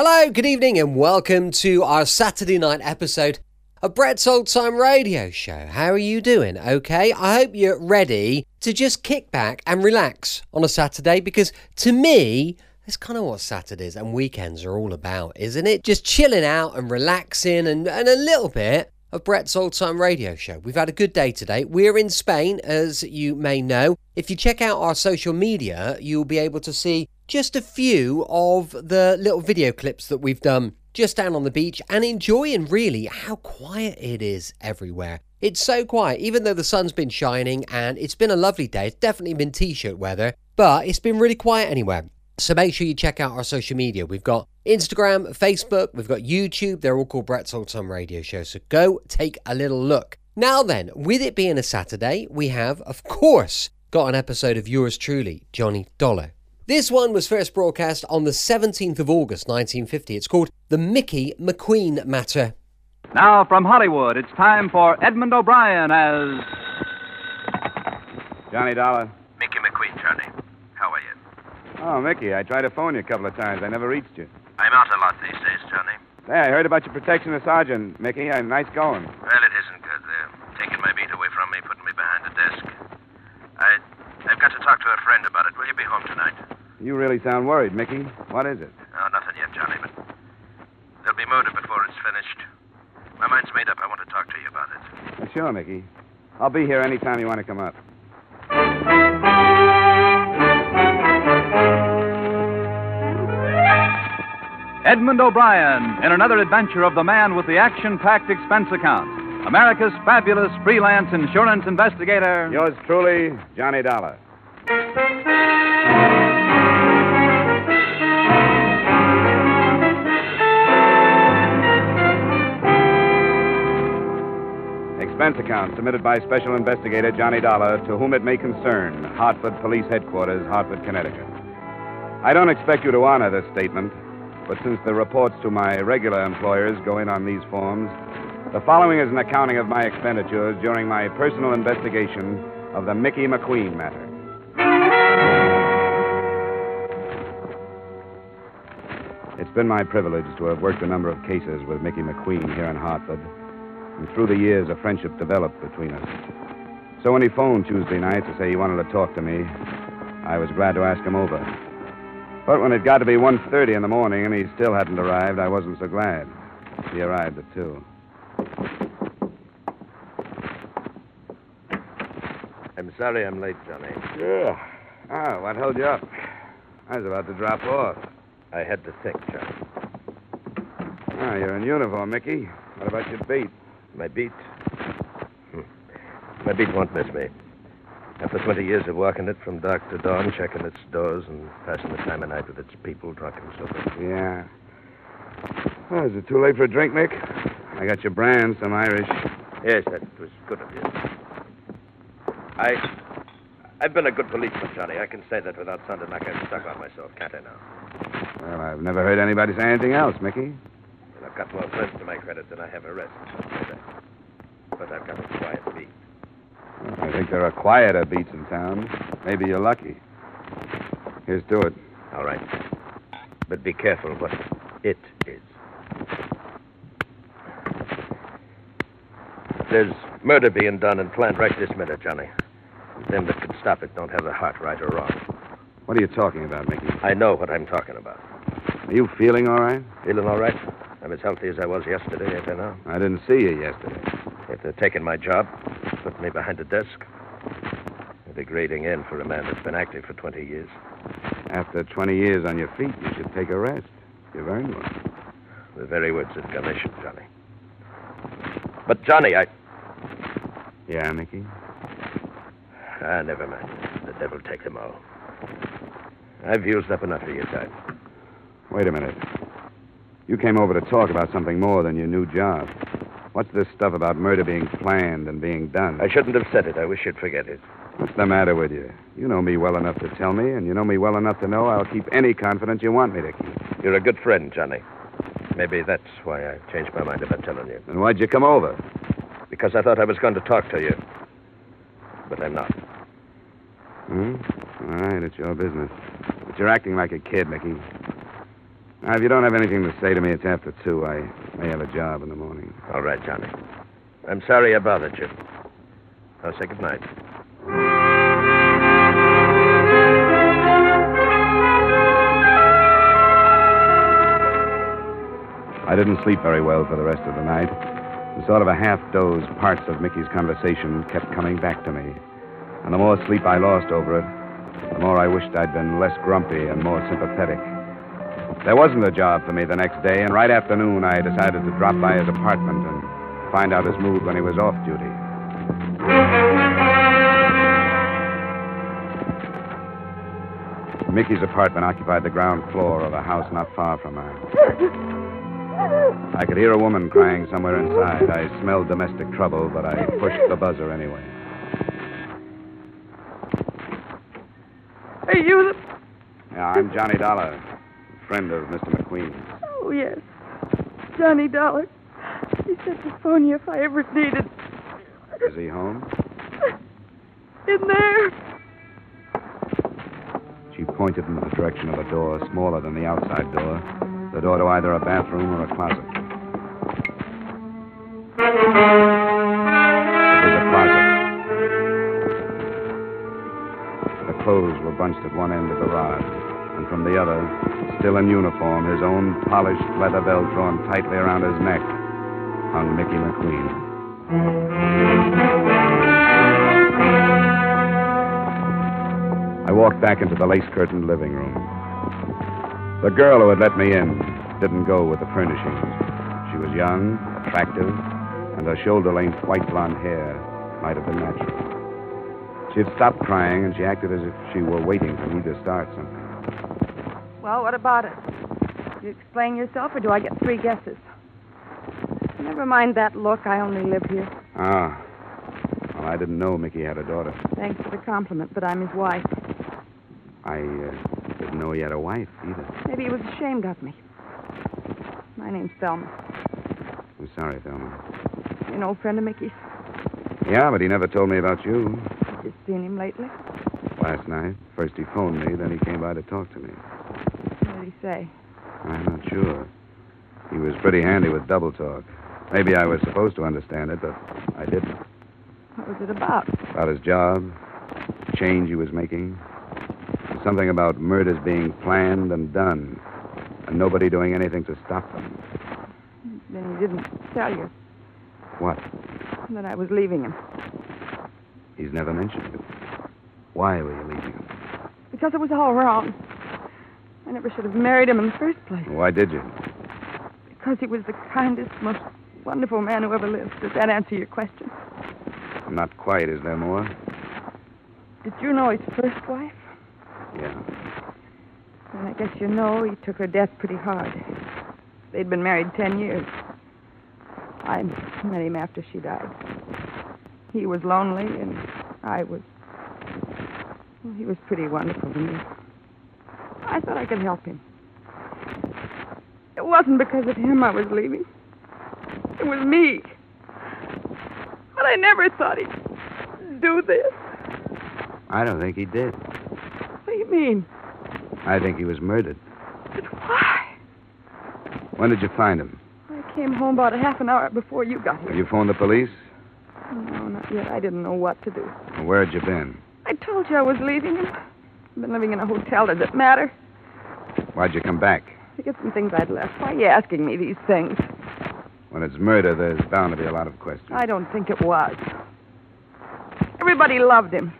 Hello, good evening, and welcome to our Saturday night episode of Brett's Old Time Radio Show. How are you doing? Okay, I hope you're ready to just kick back and relax on a Saturday because to me, that's kind of what Saturdays and weekends are all about, isn't it? Just chilling out and relaxing and, and a little bit of Brett's Old Time Radio Show. We've had a good day today. We're in Spain, as you may know. If you check out our social media, you'll be able to see just a few of the little video clips that we've done just down on the beach and enjoying really how quiet it is everywhere. It's so quiet, even though the sun's been shining and it's been a lovely day. It's definitely been t shirt weather, but it's been really quiet anywhere. So make sure you check out our social media. We've got Instagram, Facebook, we've got YouTube. They're all called Brett's Old Time Radio Show. So go take a little look. Now then, with it being a Saturday, we have, of course, got an episode of yours truly, Johnny Dollar. This one was first broadcast on the 17th of August 1950. It's called The Mickey McQueen Matter. Now, from Hollywood, it's time for Edmund O'Brien as. Johnny Dollar. Mickey McQueen, Johnny. How are you? Oh, Mickey, I tried to phone you a couple of times. I never reached you. I'm out a lot these days, Johnny. Hey, I heard about your protection of Sergeant, Mickey. Uh, nice going. Well, it isn't good. They're taking my beat away from me, putting me behind a desk. I, I've got to talk to a friend about it. Will you be home tonight? You really sound worried, Mickey. What is it? Oh, nothing yet, Johnny, but there'll be murder before it's finished. My mind's made up. I want to talk to you about it. Sure, Mickey. I'll be here any time you want to come up. Edmund O'Brien in another adventure of the man with the action packed expense account. America's fabulous freelance insurance investigator. Yours truly, Johnny Dollar. Account submitted by Special Investigator Johnny Dollar to whom it may concern, Hartford Police Headquarters, Hartford, Connecticut. I don't expect you to honor this statement, but since the reports to my regular employers go in on these forms, the following is an accounting of my expenditures during my personal investigation of the Mickey McQueen matter. It's been my privilege to have worked a number of cases with Mickey McQueen here in Hartford, and through the years, a friendship developed between us. So when he phoned Tuesday night to say he wanted to talk to me, I was glad to ask him over. But when it got to be 1.30 in the morning and he still hadn't arrived, I wasn't so glad. He arrived at 2. I'm sorry I'm late, Johnny. Yeah. Ah, what held you up? I was about to drop off. I had to think, Johnny. Ah, you're in uniform, Mickey. What about your beat? My beat? Hmm. My beat won't miss me. After 20 years of walking it from dark to dawn, checking its doors and passing the time of night with its people, drunk and sober. Yeah. Oh, is it too late for a drink, Mick? I got your brand, some Irish. Yes, that was good of you. I. I've been a good policeman, Johnny. I can say that without sounding like I'm stuck on myself, can't I now? Well, I've never heard anybody say anything else, Mickey. Got more friends to my credit than I have arrests. I'll say that. But I've got a quiet beat. I think there are quieter beats in town. Maybe you're lucky. Here's to it. All right. But be careful what it is. There's murder being done and planned right this minute, Johnny. Them that can stop it don't have the heart, right or wrong. What are you talking about, Mickey? I know what I'm talking about. Are you feeling all right? Feeling all right? I'm as healthy as I was yesterday, I now? I didn't see you yesterday. If they're taking my job, putting me behind a desk, a degrading end for a man that's been active for 20 years. After 20 years on your feet, you should take a rest. You've earned one. The very words of commission, Johnny. But, Johnny, I. Yeah, Mickey? Ah, never mind. The devil take them all. I've used up enough of your time. Wait a minute. You came over to talk about something more than your new job. What's this stuff about murder being planned and being done? I shouldn't have said it. I wish you'd forget it. What's the matter with you? You know me well enough to tell me, and you know me well enough to know I'll keep any confidence you want me to keep. You're a good friend, Johnny. Maybe that's why I changed my mind about telling you. And why'd you come over? Because I thought I was going to talk to you. But I'm not. Hmm? All right, it's your business. But you're acting like a kid, Mickey. Now, if you don't have anything to say to me, it's after two. I may have a job in the morning. All right, Johnny. I'm sorry I bothered you. I'll say good night. I didn't sleep very well for the rest of the night. And sort of a half doze, parts of Mickey's conversation kept coming back to me. And the more sleep I lost over it, the more I wished I'd been less grumpy and more sympathetic. There wasn't a job for me the next day, and right after noon I decided to drop by his apartment and find out his mood when he was off duty. Mickey's apartment occupied the ground floor of a house not far from her. I could hear a woman crying somewhere inside. I smelled domestic trouble, but I pushed the buzzer anyway. Are you the... Yeah, I'm Johnny Dollar, friend of Mr. McQueen. Oh, yes. Johnny Dollar. He said to phone you if I ever needed... Is he home? In there. She pointed in the direction of a door smaller than the outside door, the door to either a bathroom or a closet. It was a closet. The clothes were bunched at one end of the rod, and from the other, still in uniform, his own polished leather belt drawn tightly around his neck, hung Mickey McQueen. I walked back into the lace curtained living room. The girl who had let me in didn't go with the furnishings. She was young, attractive, and her shoulder length white blonde hair might have been natural. She had stopped crying, and she acted as if she were waiting for me to start something. Well, what about it? You explain yourself, or do I get three guesses? Never mind that look. I only live here. Ah. Well, I didn't know Mickey had a daughter. Thanks for the compliment, but I'm his wife. I uh, didn't know he had a wife either. Maybe he was ashamed of me. My name's Thelma. I'm sorry, Thelma. You an old friend of Mickey's? Yeah, but he never told me about you. You seen him lately? Last night, first he phoned me, then he came by to talk to me. What did he say? I'm not sure. He was pretty handy with double talk. Maybe I was supposed to understand it, but I didn't. What was it about? About his job, the change he was making, something about murders being planned and done, and nobody doing anything to stop them. Then he didn't tell you What? that I was leaving him. He's never mentioned it. Why were you leaving him? Because it was all wrong. I never should have married him in the first place. Why did you? Because he was the kindest, most wonderful man who ever lived. Does that answer your question? Not quite. Is there more? Did you know his first wife? Yeah. Well, I guess you know he took her death pretty hard. They'd been married ten years. I met him after she died. He was lonely, and I was. Well, he was pretty wonderful to me. I thought I could help him. It wasn't because of him I was leaving. It was me. But I never thought he'd do this. I don't think he did. What do you mean? I think he was murdered. But why? When did you find him? I came home about a half an hour before you got here. Have you phoned the police? No, not yet. I didn't know what to do. Or where had you been? I told you I was leaving him. I've been living in a hotel. Does it matter? Why'd you come back? To get some things I'd left. Why are you asking me these things? When it's murder, there's bound to be a lot of questions. I don't think it was. Everybody loved him.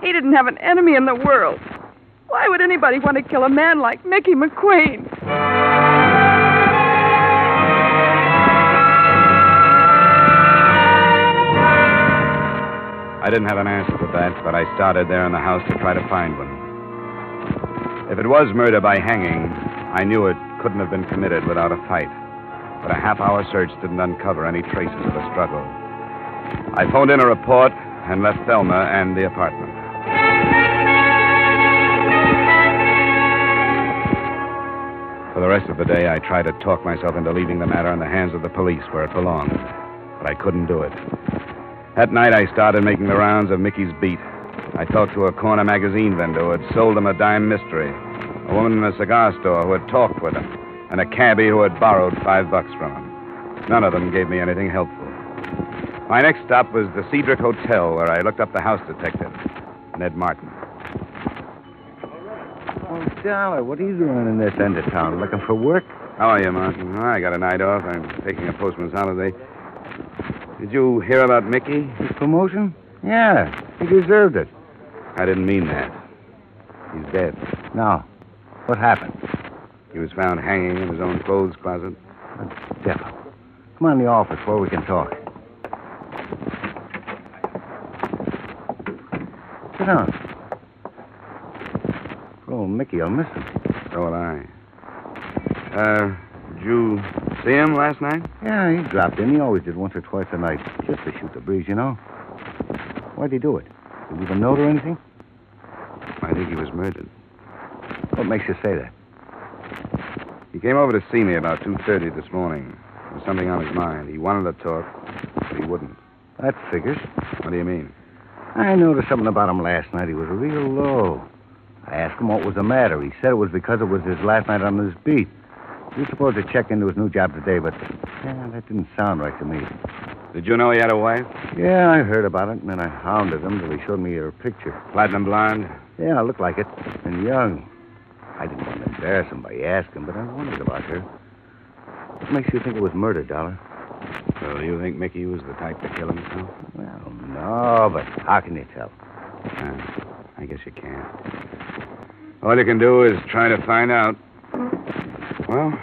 He didn't have an enemy in the world. Why would anybody want to kill a man like Mickey McQueen? I didn't have an answer to that, but I started there in the house to try to find one. If it was murder by hanging, I knew it couldn't have been committed without a fight. But a half hour search didn't uncover any traces of a struggle. I phoned in a report and left Thelma and the apartment. For the rest of the day, I tried to talk myself into leaving the matter in the hands of the police where it belonged, but I couldn't do it. That night, I started making the rounds of Mickey's beat. I talked to a corner magazine vendor who had sold him a dime mystery, a woman in a cigar store who had talked with him, and a cabbie who had borrowed five bucks from him. None of them gave me anything helpful. My next stop was the Cedric Hotel, where I looked up the house detective, Ned Martin. Oh, Dollar, what are you doing in this end of town? Looking for work? How are you, Martin? Oh, I got a night off. I'm taking a postman's holiday. Did you hear about Mickey? His promotion? Yeah, he deserved it. I didn't mean that. He's dead. Now, what happened? He was found hanging in his own clothes closet. The devil. Come on in the office where we can talk. Sit down. Oh, Mickey, I'll miss him. So will I. Uh, did you see him last night? Yeah, he dropped in. He always did once or twice a night, just to shoot the breeze, you know. Why'd he do it? Did he leave a note or anything? I think he was murdered. What makes you say that? He came over to see me about 2.30 this morning. There was something on his mind. He wanted to talk, but he wouldn't. That figures. What do you mean? I noticed something about him last night. He was real low. I asked him what was the matter. He said it was because it was his last night on this beat. He was supposed to check into his new job today, but yeah, that didn't sound right to me. Did you know he had a wife? Yeah, I heard about it, and then I hounded him till he showed me her picture. Platinum blonde? Yeah, looked like it. And young. I didn't want to embarrass him by asking, but I wondered about her. What makes you think it was murder, Dollar? So you think Mickey was the type to kill himself? Well, no, but how can you tell? Uh, I guess you can't. All you can do is try to find out. Well,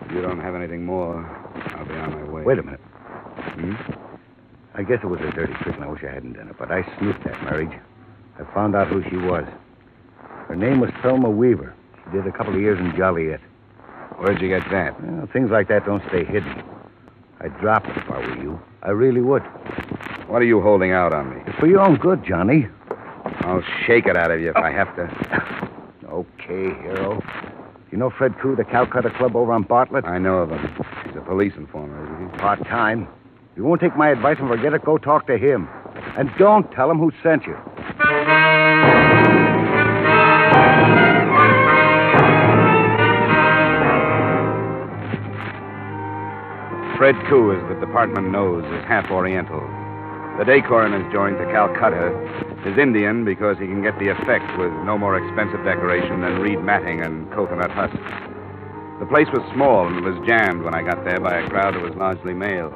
if you don't have anything more, I'll be on my way. Wait a minute. Hmm? I guess it was a dirty trick, and I wish I hadn't done it, but I snooped that marriage. I found out who she was. Her name was Thelma Weaver. She did a couple of years in Joliet. Where'd you get that? Well, things like that don't stay hidden. I'd drop it if I were you. I really would. What are you holding out on me? It's for your own good, Johnny. I'll shake it out of you if I have to. Okay, hero. You know Fred Koo, the Calcutta Club over on Bartlett? I know of him. He's a police informer, isn't he? Part time. If you won't take my advice and forget it, go talk to him. And don't tell him who sent you. Fred Koo, as the department knows, is half Oriental. The day coroner's joined to Calcutta is Indian because he can get the effect with no more expensive decoration than reed matting and coconut husks. The place was small and was jammed when I got there by a crowd that was largely male.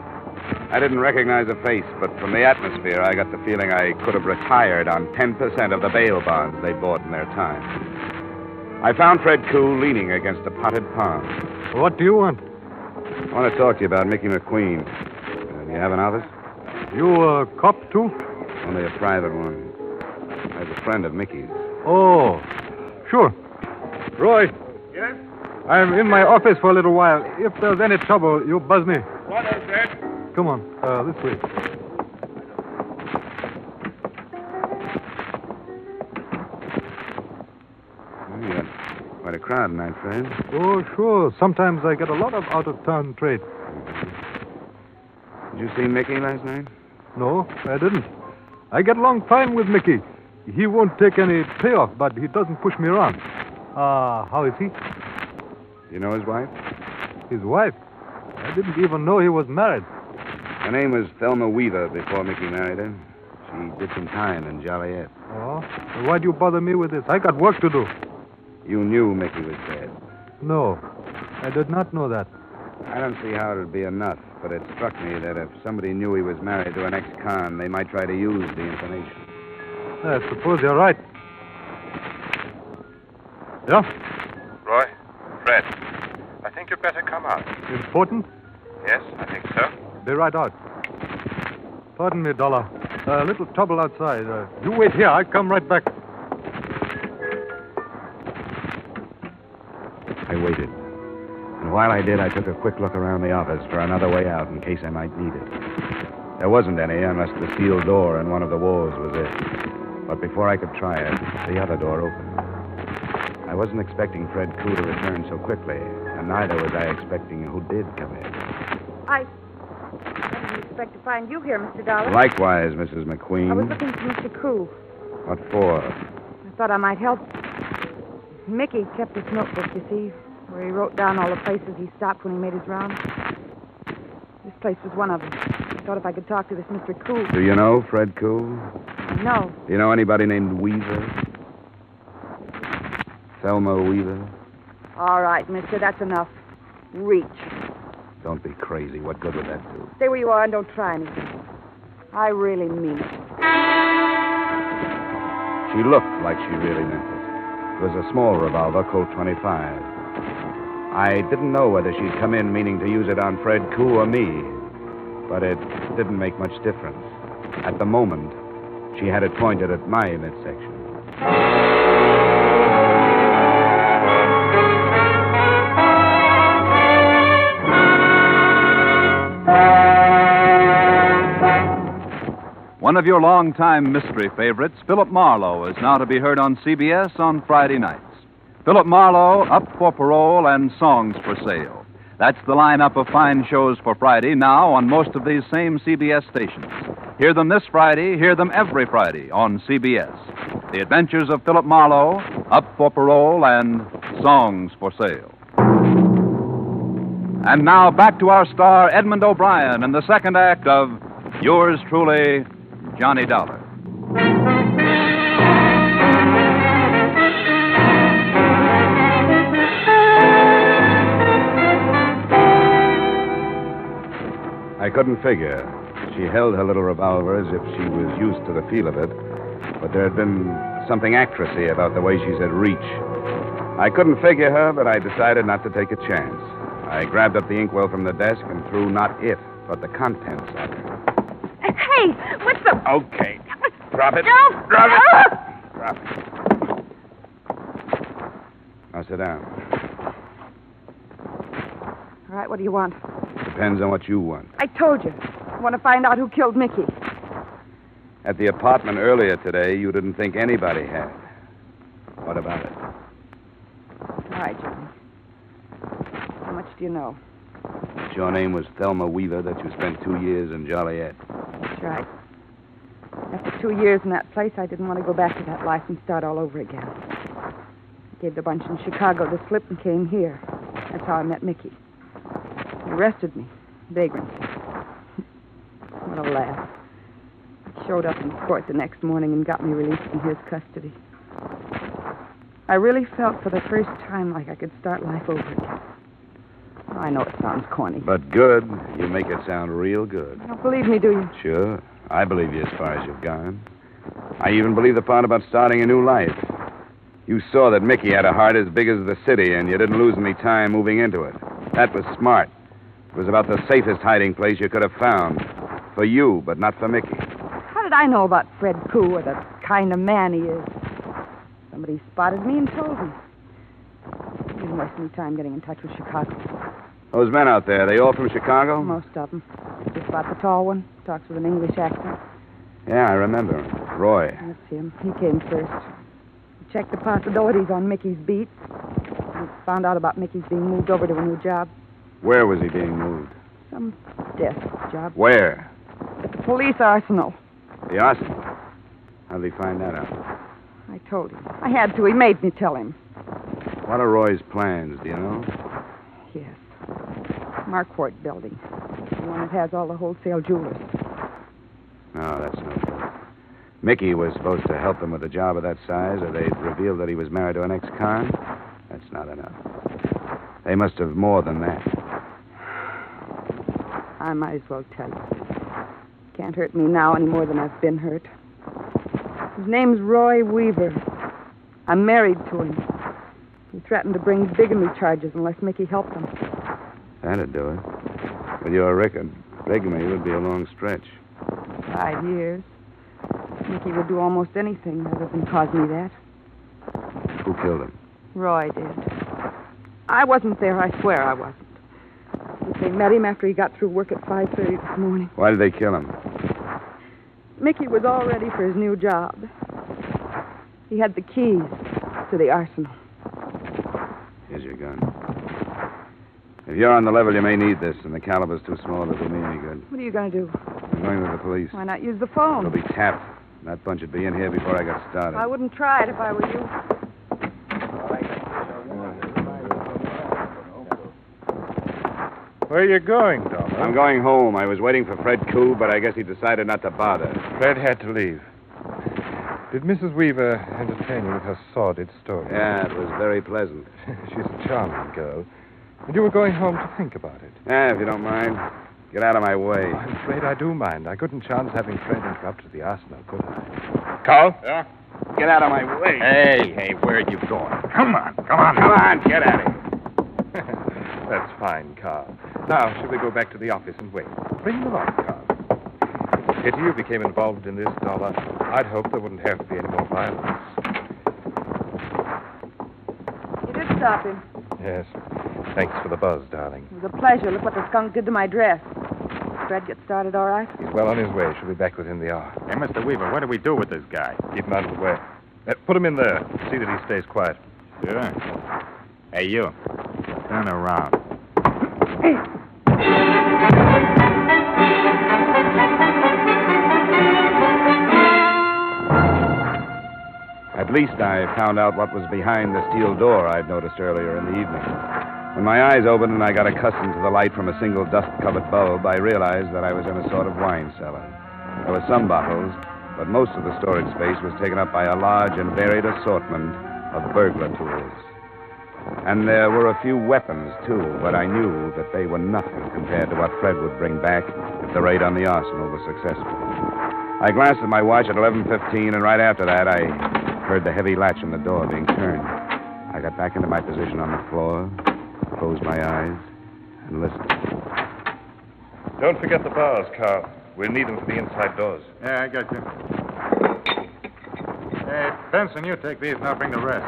I didn't recognize a face, but from the atmosphere, I got the feeling I could have retired on 10% of the bail bonds they bought in their time. I found Fred Koo leaning against a potted palm. What do you want? I want to talk to you about Mickey McQueen. Uh, do you have an office? You a cop, too? Only a private one. I was a friend of Mickey's. Oh, sure. Roy. Yes? I'm in my office for a little while. If there's any trouble, you buzz me. What is that? Come on, uh, this way. Well, you got quite a crowd tonight, friend. Oh, sure. Sometimes I get a lot of out of town trade. Did you see Mickey last night? No, I didn't. I get along fine with Mickey. He won't take any payoff, but he doesn't push me around. Ah, uh, how is he? You know his wife? His wife? I didn't even know he was married. Her name was Thelma Weaver before Mickey married her. She did some time in Joliet. Oh? Well, why'd you bother me with this? I got work to do. You knew Mickey was dead. No, I did not know that. I don't see how it'd be enough, but it struck me that if somebody knew he was married to an ex-con, they might try to use the information. I suppose you're right. Yeah? Roy? Fred? I think you'd better come out. Important? Yes, I think so. Be right out. Pardon me, Dollar. A little trouble outside. Uh, you wait here. I'll come right back. I waited. And while I did, I took a quick look around the office for another way out in case I might need it. There wasn't any unless the steel door in one of the walls was it. But before I could try it, the other door opened. I wasn't expecting Fred Koo to return so quickly, and neither was I expecting who did come in. I. I didn't expect to find you here, Mr. Dollar. Likewise, Mrs. McQueen. I was looking for Mr. Koo. What for? I thought I might help. Mickey kept his notebook, you see, where he wrote down all the places he stopped when he made his rounds. This place was one of them. I thought if I could talk to this Mr. Koo. Do you know Fred Koo? No. Do you know anybody named Weaver? Thelma Weaver? All right, mister, that's enough. Reach. Don't be crazy. What good would that do? Stay where you are and don't try anything. I really mean it. She looked like she really meant it. It was a small revolver, Colt 25. I didn't know whether she'd come in meaning to use it on Fred Koo or me, but it didn't make much difference. At the moment, she had it pointed at my midsection. One of your longtime mystery favorites, Philip Marlowe, is now to be heard on CBS on Friday nights. Philip Marlowe, Up for Parole, and Songs for Sale. That's the lineup of fine shows for Friday now on most of these same CBS stations. Hear them this Friday, hear them every Friday on CBS. The Adventures of Philip Marlowe, Up for Parole, and Songs for Sale. And now back to our star, Edmund O'Brien, in the second act of Yours Truly, Johnny Dollar. I couldn't figure. She held her little revolver as if she was used to the feel of it, but there had been something actressy about the way she said reach. I couldn't figure her, but I decided not to take a chance. I grabbed up the inkwell from the desk and threw not it, but the contents at her. Hey, what's the. Okay. Drop it. No! Drop it. Ah! Drop it. Now sit down. All right, what do you want? Depends on what you want. I told you. I want to find out who killed Mickey. At the apartment earlier today, you didn't think anybody had. What about it? All right, Johnny. How much do you know? That Your name was Thelma Weaver, that you spent two years in Joliet. That's right. After two years in that place, I didn't want to go back to that life and start all over again. I gave the bunch in Chicago the slip and came here. That's how I met Mickey. He arrested me. Vagrancy. Laugh. He showed up in court the next morning and got me released from his custody. I really felt for the first time like I could start life over again. I know it sounds corny. But good. You make it sound real good. You don't believe me, do you? Sure. I believe you as far as you've gone. I even believe the part about starting a new life. You saw that Mickey had a heart as big as the city, and you didn't lose any time moving into it. That was smart. It was about the safest hiding place you could have found. For you, but not for Mickey. How did I know about Fred Koo or the kind of man he is? Somebody spotted me and told me. Didn't waste any time getting in touch with Chicago. Those men out there, they all from Chicago? Most of them. Just about the tall one. Talks with an English accent. Yeah, I remember. him. Roy. That's him. He came first. He checked the possibilities on Mickey's beat. He found out about Mickey's being moved over to a new job. Where was he being moved? Some desk job. Where? At the police arsenal. The arsenal. How did he find that out? I told him. I had to. He made me tell him. What are Roy's plans, do you know? Yes. Marquardt building. The one that has all the wholesale jewelers. No, that's no good. Mickey was supposed to help them with a job of that size, or they'd reveal that he was married to an ex-con. That's not enough. They must have more than that. I might as well tell you. Can't hurt me now any more than I've been hurt. His name's Roy Weaver. I'm married to him. He threatened to bring bigamy charges unless Mickey helped him. That'd do it. With your record, bigamy would be a long stretch. Five years. Mickey would do almost anything other than cause me that. Who killed him? Roy did. I wasn't there, I swear I wasn't. They met him after he got through work at 5.30 this morning. Why did they kill him? Mickey was all ready for his new job. He had the keys to the arsenal. Here's your gun. If you're on the level, you may need this, and the caliber's too small to do me any good. What are you going to do? I'm going to the police. Why not use the phone? It'll be tapped. That bunch would be in here before I got started. I wouldn't try it if I were you. All right. Where are you going, Dollar? I'm going home. I was waiting for Fred Koo, but I guess he decided not to bother. Fred had to leave. Did Mrs. Weaver entertain you with her sordid story? Yeah, it was very pleasant. She's a charming girl. And you were going home to think about it. Yeah, if you don't mind. Get out of my way. Oh, I'm afraid I do mind. I couldn't chance having Fred interrupt the arsenal, could I? Carl? Yeah? Get out of my way. Hey, hey, where are you going? Come on, come on, come on. Get out of here. That's fine, Carl. Now, shall we go back to the office and wait? Bring them along, Carl. Pity you became involved in this, Dollar. I'd hope there wouldn't have to be any more violence. You did stop him. Yes. Thanks for the buzz, darling. It was a pleasure. Look what the skunk did to my dress. Fred get started all right? He's well on his way. She'll be back within the hour. Hey, Mr. Weaver, what do we do with this guy? Keep him out of the way. Uh, put him in there. See that he stays quiet. Sure. Hey, you. Turn around. At least I found out what was behind the steel door I'd noticed earlier in the evening. When my eyes opened and I got accustomed to the light from a single dust covered bulb, I realized that I was in a sort of wine cellar. There were some bottles, but most of the storage space was taken up by a large and varied assortment of burglar tools. And there were a few weapons, too, but I knew that they were nothing compared to what Fred would bring back if the raid on the arsenal was successful. I glanced at my watch at 11.15, and right after that, I heard the heavy latch on the door being turned. I got back into my position on the floor, closed my eyes, and listened. Don't forget the bars, Carl. We'll need them for the inside doors. Yeah, I got you. Hey, Benson, you take these and I'll bring the rest.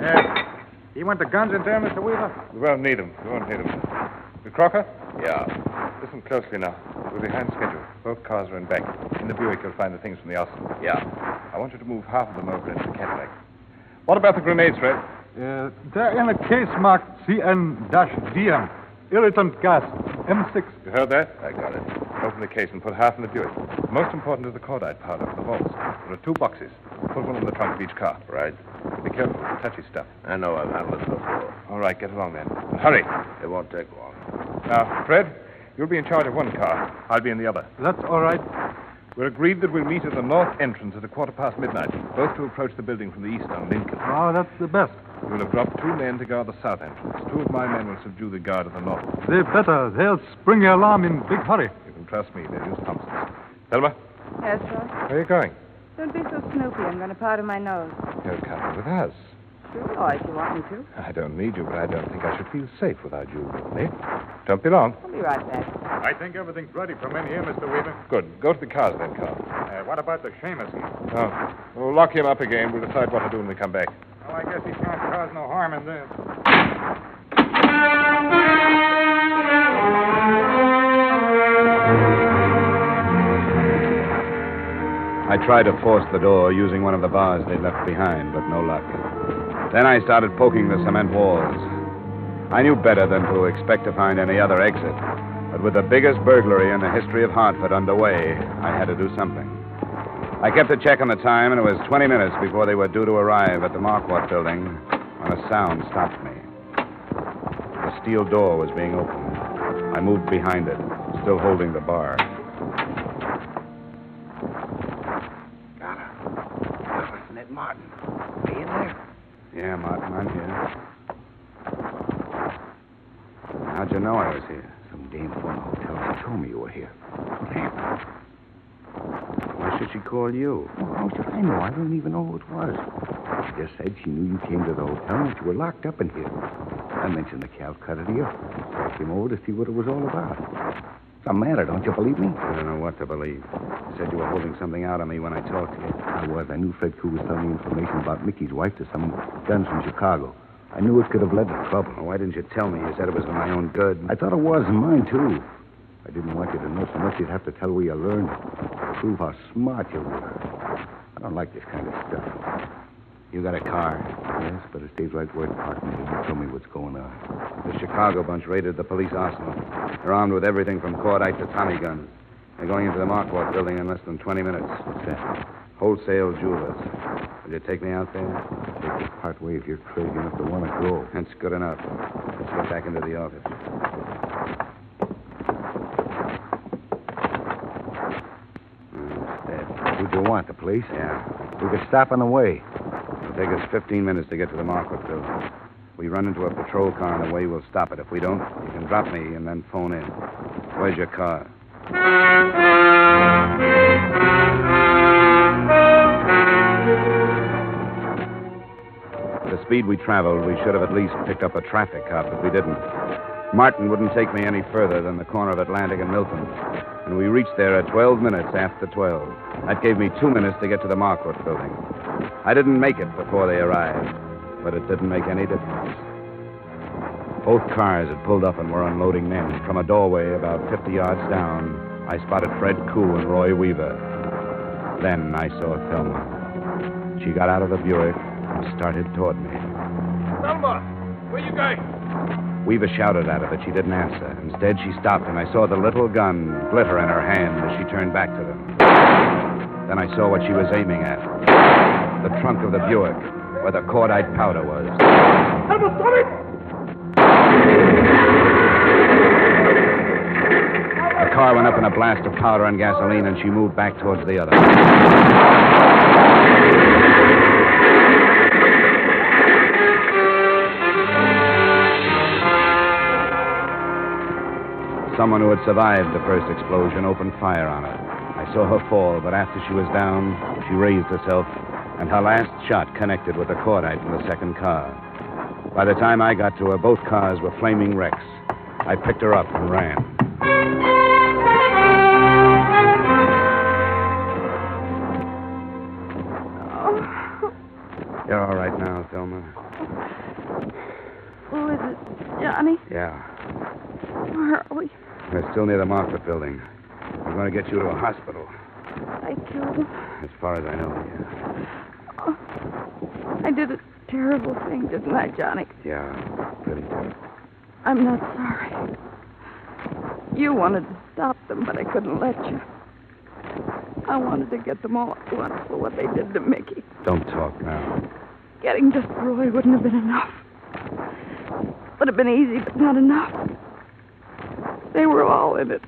Yeah. You want the guns in there, Mr. Weaver? We won't need them. We won't need them. Uh, Crocker? Yeah. Listen closely now. We're behind schedule. Both cars are in back. In the Buick, you'll find the things from the arsenal. Yeah. I want you to move half of them over into the Cadillac. What about the grenades, Fred? Uh, they're in a case marked CN-DM. Irritant gas. M6. You heard that? I got it. Open the case and put half in the Buick. Most important is the cordite powder for the vaults. There are two boxes. Put one in the trunk of each car. Right. Be careful with the touchy stuff. I know I've handled it before. All right, get along then. And hurry. It won't take long. Now, Fred, you'll be in charge of one car. I'll be in the other. That's all right. We're agreed that we'll meet at the north entrance at a quarter past midnight, both to approach the building from the east on Lincoln. Oh, that's the best. We'll have dropped two men to guard the south entrance. Two of my men will subdue the guard at the north. They better. They'll spring the alarm in big hurry. You can trust me. They'll use Thompson's. Thelma, Yes, Roy? where are you going? Don't be so snoopy. I'm going to powder my nose. You're coming with us. Sure, Roy, if you want me to. I don't need you, but I don't think I should feel safe without you with me. Don't be long. I'll be right back. I think everything's ready for men here, Mr. Weaver. Good. Go to the cars then, Carl. Uh, what about the shamus? Oh, we'll lock him up again. We'll decide what to do when we come back. Well, I guess he can't cause no harm in this. I tried to force the door using one of the bars they'd left behind, but no luck. Then I started poking the cement walls. I knew better than to expect to find any other exit, but with the biggest burglary in the history of Hartford underway, I had to do something. I kept a check on the time, and it was 20 minutes before they were due to arrive at the Marquardt building when a sound stopped me. The steel door was being opened. I moved behind it, still holding the bar. Ned Martin. Are you there? Yeah, Martin, I'm here. How'd you know I was here? Some dame phone hotel. She me you were here. Why should she call you? Oh, how should I know? I don't even know who it was. She just said she knew you came to the hotel and that you were locked up in here. I mentioned the Calcutta to you. I came over to see what it was all about. What's the matter? Don't you believe me? I don't know what to believe. You said you were holding something out on me when I talked to you. I was. I knew Fred Koo was telling me information about Mickey's wife to some guns from Chicago. I knew it could have led to trouble. Well, why didn't you tell me? You said it was for my own good. I thought it was, and mine, too. I didn't want you to know so much you'd have to tell where you learned it. Prove how smart you were. I don't like this kind of stuff. You got a car. Yes, but it stays right where it's parked you tell me what's going on. The Chicago bunch raided the police arsenal. They're armed with everything from cordite to Tommy guns. They're going into the Marquardt building in less than 20 minutes. What's that? Wholesale jewelers. Will you take me out there? Take this part way if you're crazy enough to want to go. That's good enough. Let's get back into the office. Who'd you want, the police? Yeah. We could stop on the way. It'll take us 15 minutes to get to the Marquardt. We run into a patrol car on the way, we'll stop it. If we don't, you can drop me and then phone in. Where's your car? At the speed we traveled, we should have at least picked up a traffic cop, but we didn't. Martin wouldn't take me any further than the corner of Atlantic and Milton. And we reached there at 12 minutes after 12. That gave me two minutes to get to the Marquardt building. I didn't make it before they arrived, but it didn't make any difference. Both cars had pulled up and were unloading men. From a doorway about 50 yards down, I spotted Fred Koo and Roy Weaver. Then I saw Thelma. She got out of the Buick and started toward me. Thelma, where you going? Weaver shouted at her, but she didn't answer. Instead, she stopped, and I saw the little gun glitter in her hand as she turned back to them. Then I saw what she was aiming at the trunk of the Buick, where the cordite powder was. Thelma, stop it! The car went up in a blast of powder and gasoline, and she moved back towards the other. Someone who had survived the first explosion opened fire on her. I saw her fall, but after she was down, she raised herself, and her last shot connected with the cordite in the second car. By the time I got to her, both cars were flaming wrecks. I picked her up and ran. Oh. You're all right now, Thelma. Who is it? Johnny? Yeah. Where are we? We're still near the Marquardt building. We're going to get you to a hospital. I killed him. As far as I know, yeah. Oh, I did a terrible thing, didn't I, Johnny? Yeah, pretty terrible. I'm not sorry. You wanted to stop them, but I couldn't let you. I wanted to get them all at once for what they did to Mickey. Don't talk now. Getting just Roy wouldn't have been enough. Would have been easy, but not enough. They were all in it.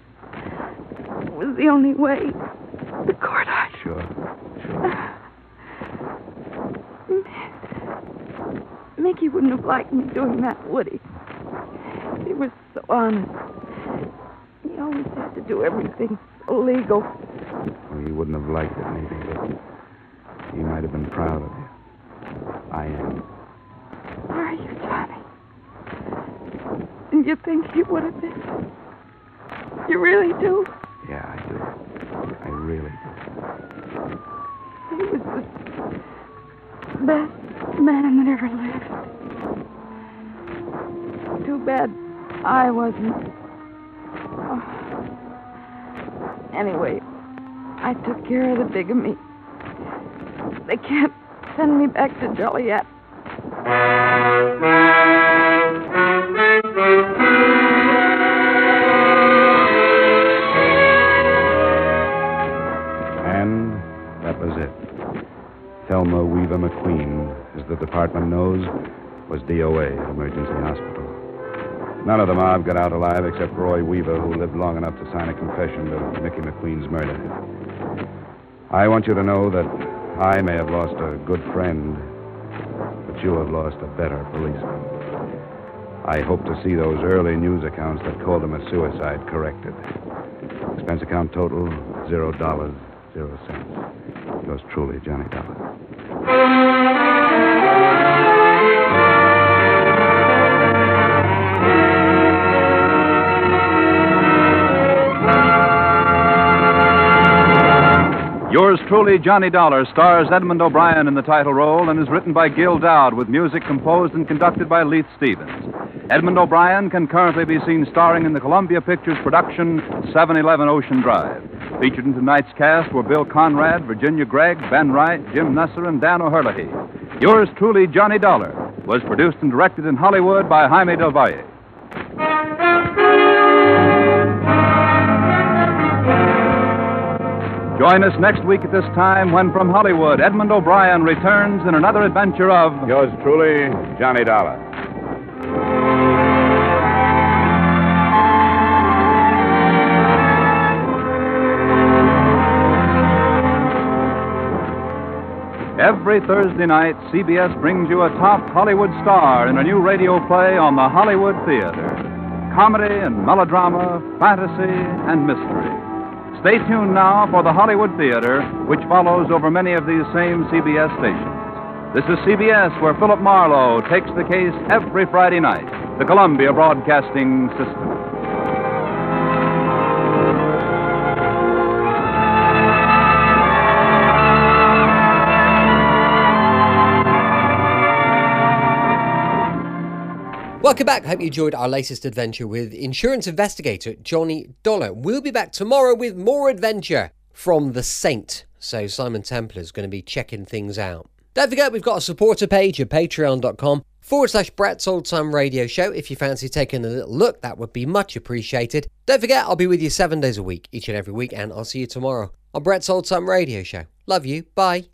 It was the only way. The cordite. Sure, sure. Mickey wouldn't have liked me doing that, would he? He was so honest. He always had to do everything so legal. Well, he wouldn't have liked it, maybe, but he might have been proud of you. I am. Where Are you, Johnny? And you think he would have been? You really do? Yeah, I do. I really do. He was the best man that ever lived. Too bad I wasn't. Oh. Anyway, I took care of the bigamy. They can't send me back to Joliet. Thelma Weaver McQueen, as the department knows, was DOA at Emergency Hospital. None of the mob got out alive except Roy Weaver, who lived long enough to sign a confession to Mickey McQueen's murder. I want you to know that I may have lost a good friend, but you have lost a better policeman. I hope to see those early news accounts that called him a suicide corrected. Expense account total, zero dollars, zero cents. Yours truly, Johnny Dollar. Yours truly, Johnny Dollar, stars Edmund O'Brien in the title role and is written by Gil Doud with music composed and conducted by Leith Stevens. Edmund O'Brien can currently be seen starring in the Columbia Pictures production 711 Ocean Drive. Featured in tonight's cast were Bill Conrad, Virginia Gregg, Ben Wright, Jim Nusser, and Dan O'Herlihy. Yours truly, Johnny Dollar, was produced and directed in Hollywood by Jaime Del Valle. Join us next week at this time when from Hollywood, Edmund O'Brien returns in another adventure of Yours truly, Johnny Dollar. Every Thursday night, CBS brings you a top Hollywood star in a new radio play on the Hollywood Theater. Comedy and melodrama, fantasy and mystery. Stay tuned now for the Hollywood Theater, which follows over many of these same CBS stations. This is CBS, where Philip Marlowe takes the case every Friday night. The Columbia Broadcasting System. Welcome back. Hope you enjoyed our latest adventure with insurance investigator Johnny Dollar. We'll be back tomorrow with more adventure from the Saint. So Simon Templar is going to be checking things out. Don't forget, we've got a supporter page at patreon.com forward slash Brett's Old Time Radio Show. If you fancy taking a little look, that would be much appreciated. Don't forget, I'll be with you seven days a week, each and every week, and I'll see you tomorrow on Brett's Old Time Radio Show. Love you. Bye.